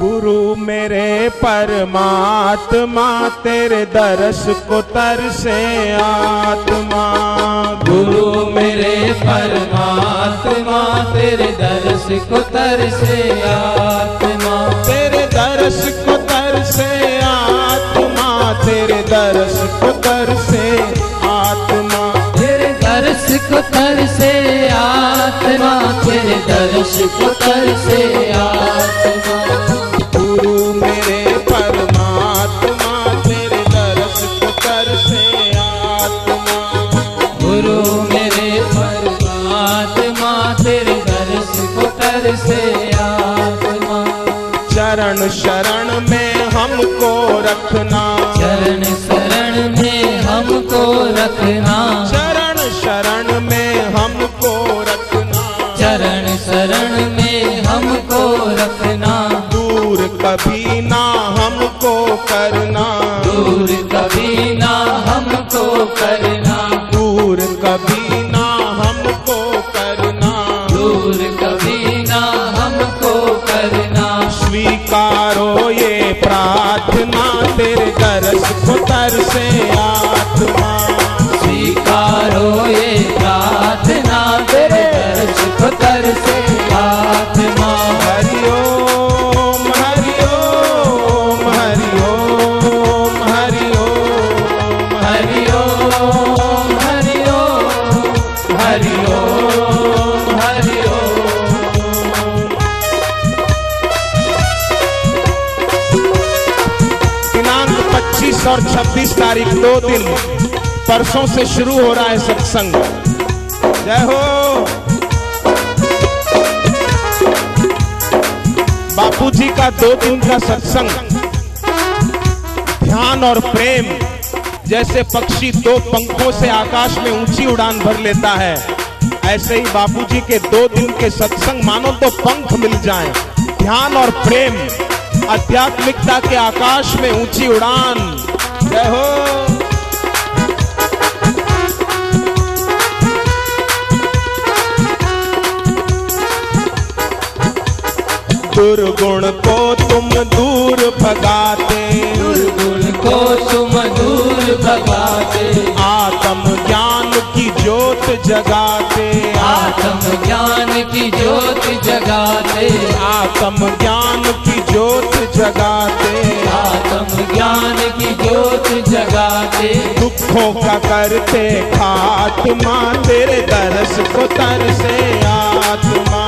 गुरु मेरे परमात्मा तेरे दर्श को तरसे आत्मा। गुरु मेरे परमात्मा तेरे दर्श को तरसे आत्मा। तेरे दर्श को तरसे आत्मा तेरे दर्श को तरसे आत्मा। तेरे दर्श को तरसे आत्मा तेरे दर्श को तरसे आत्मा। चरण शरण में हमको रखना। चरण शरण में हमको रखना। चरण शरण the same. 26 तारीख दो दिन परसों से शुरू हो रहा है सत्संग। जय हो। बापूजी का दो दिन का सत्संग। ध्यान और प्रेम जैसे पक्षी दो पंखों से आकाश में ऊँची उड़ान भर लेता है। ऐसे ही बापूजी के दो दिन के सत्संग मानो तो पंख मिल जाएँ। ध्यान और प्रेम आध्यात्मिकता के आकाश में ऊँची उड़ान जय हो। दुर्गुण को तुम दूर भगाते। दुर्गुण को तुम दूर भगाते। आत्म ज्ञान की ज्योत जगाते। आत्म जगाते दुखों का करते खात्मा तेरे दर्श को तरसे आत्मा।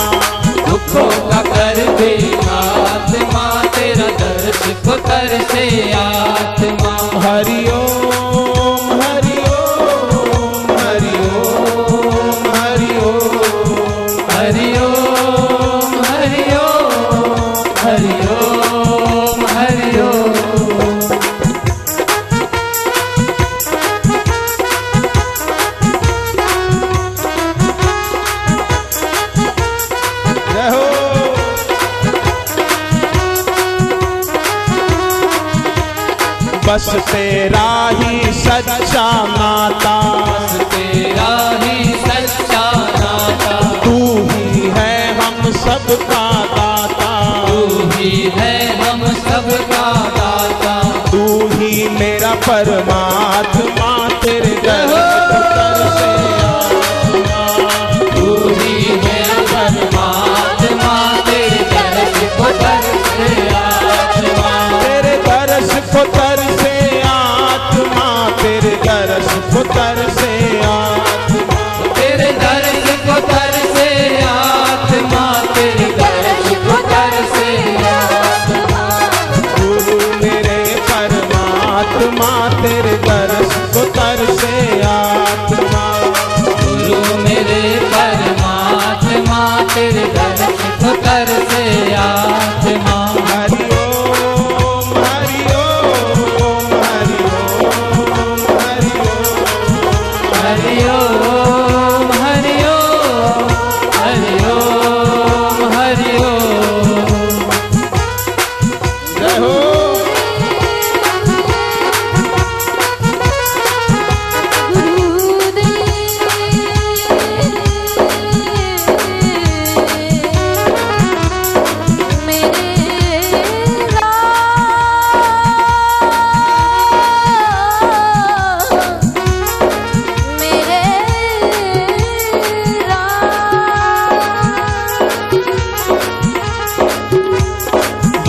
दुखों का करते खात्मा तेरा दर्श को तरसे आत्मा बस तेरा ही सच्चा नाता। तेरा ही सच्चा नाता। तू ही है हम सबका दाता। तू ही है हम सबका दाता। तू ही मेरा परमात्मा। Botar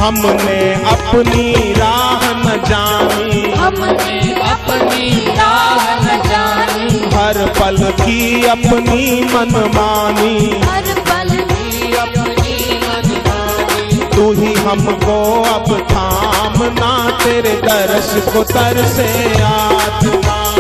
हमने अपनी राह न जानी। हमने अपनी राह न जानी। हर पल की अपनी मनमानी। हर पल की अपनी मनमानी। तू ही हमको अब थामना तेरे दर्श को तरसे आत्मा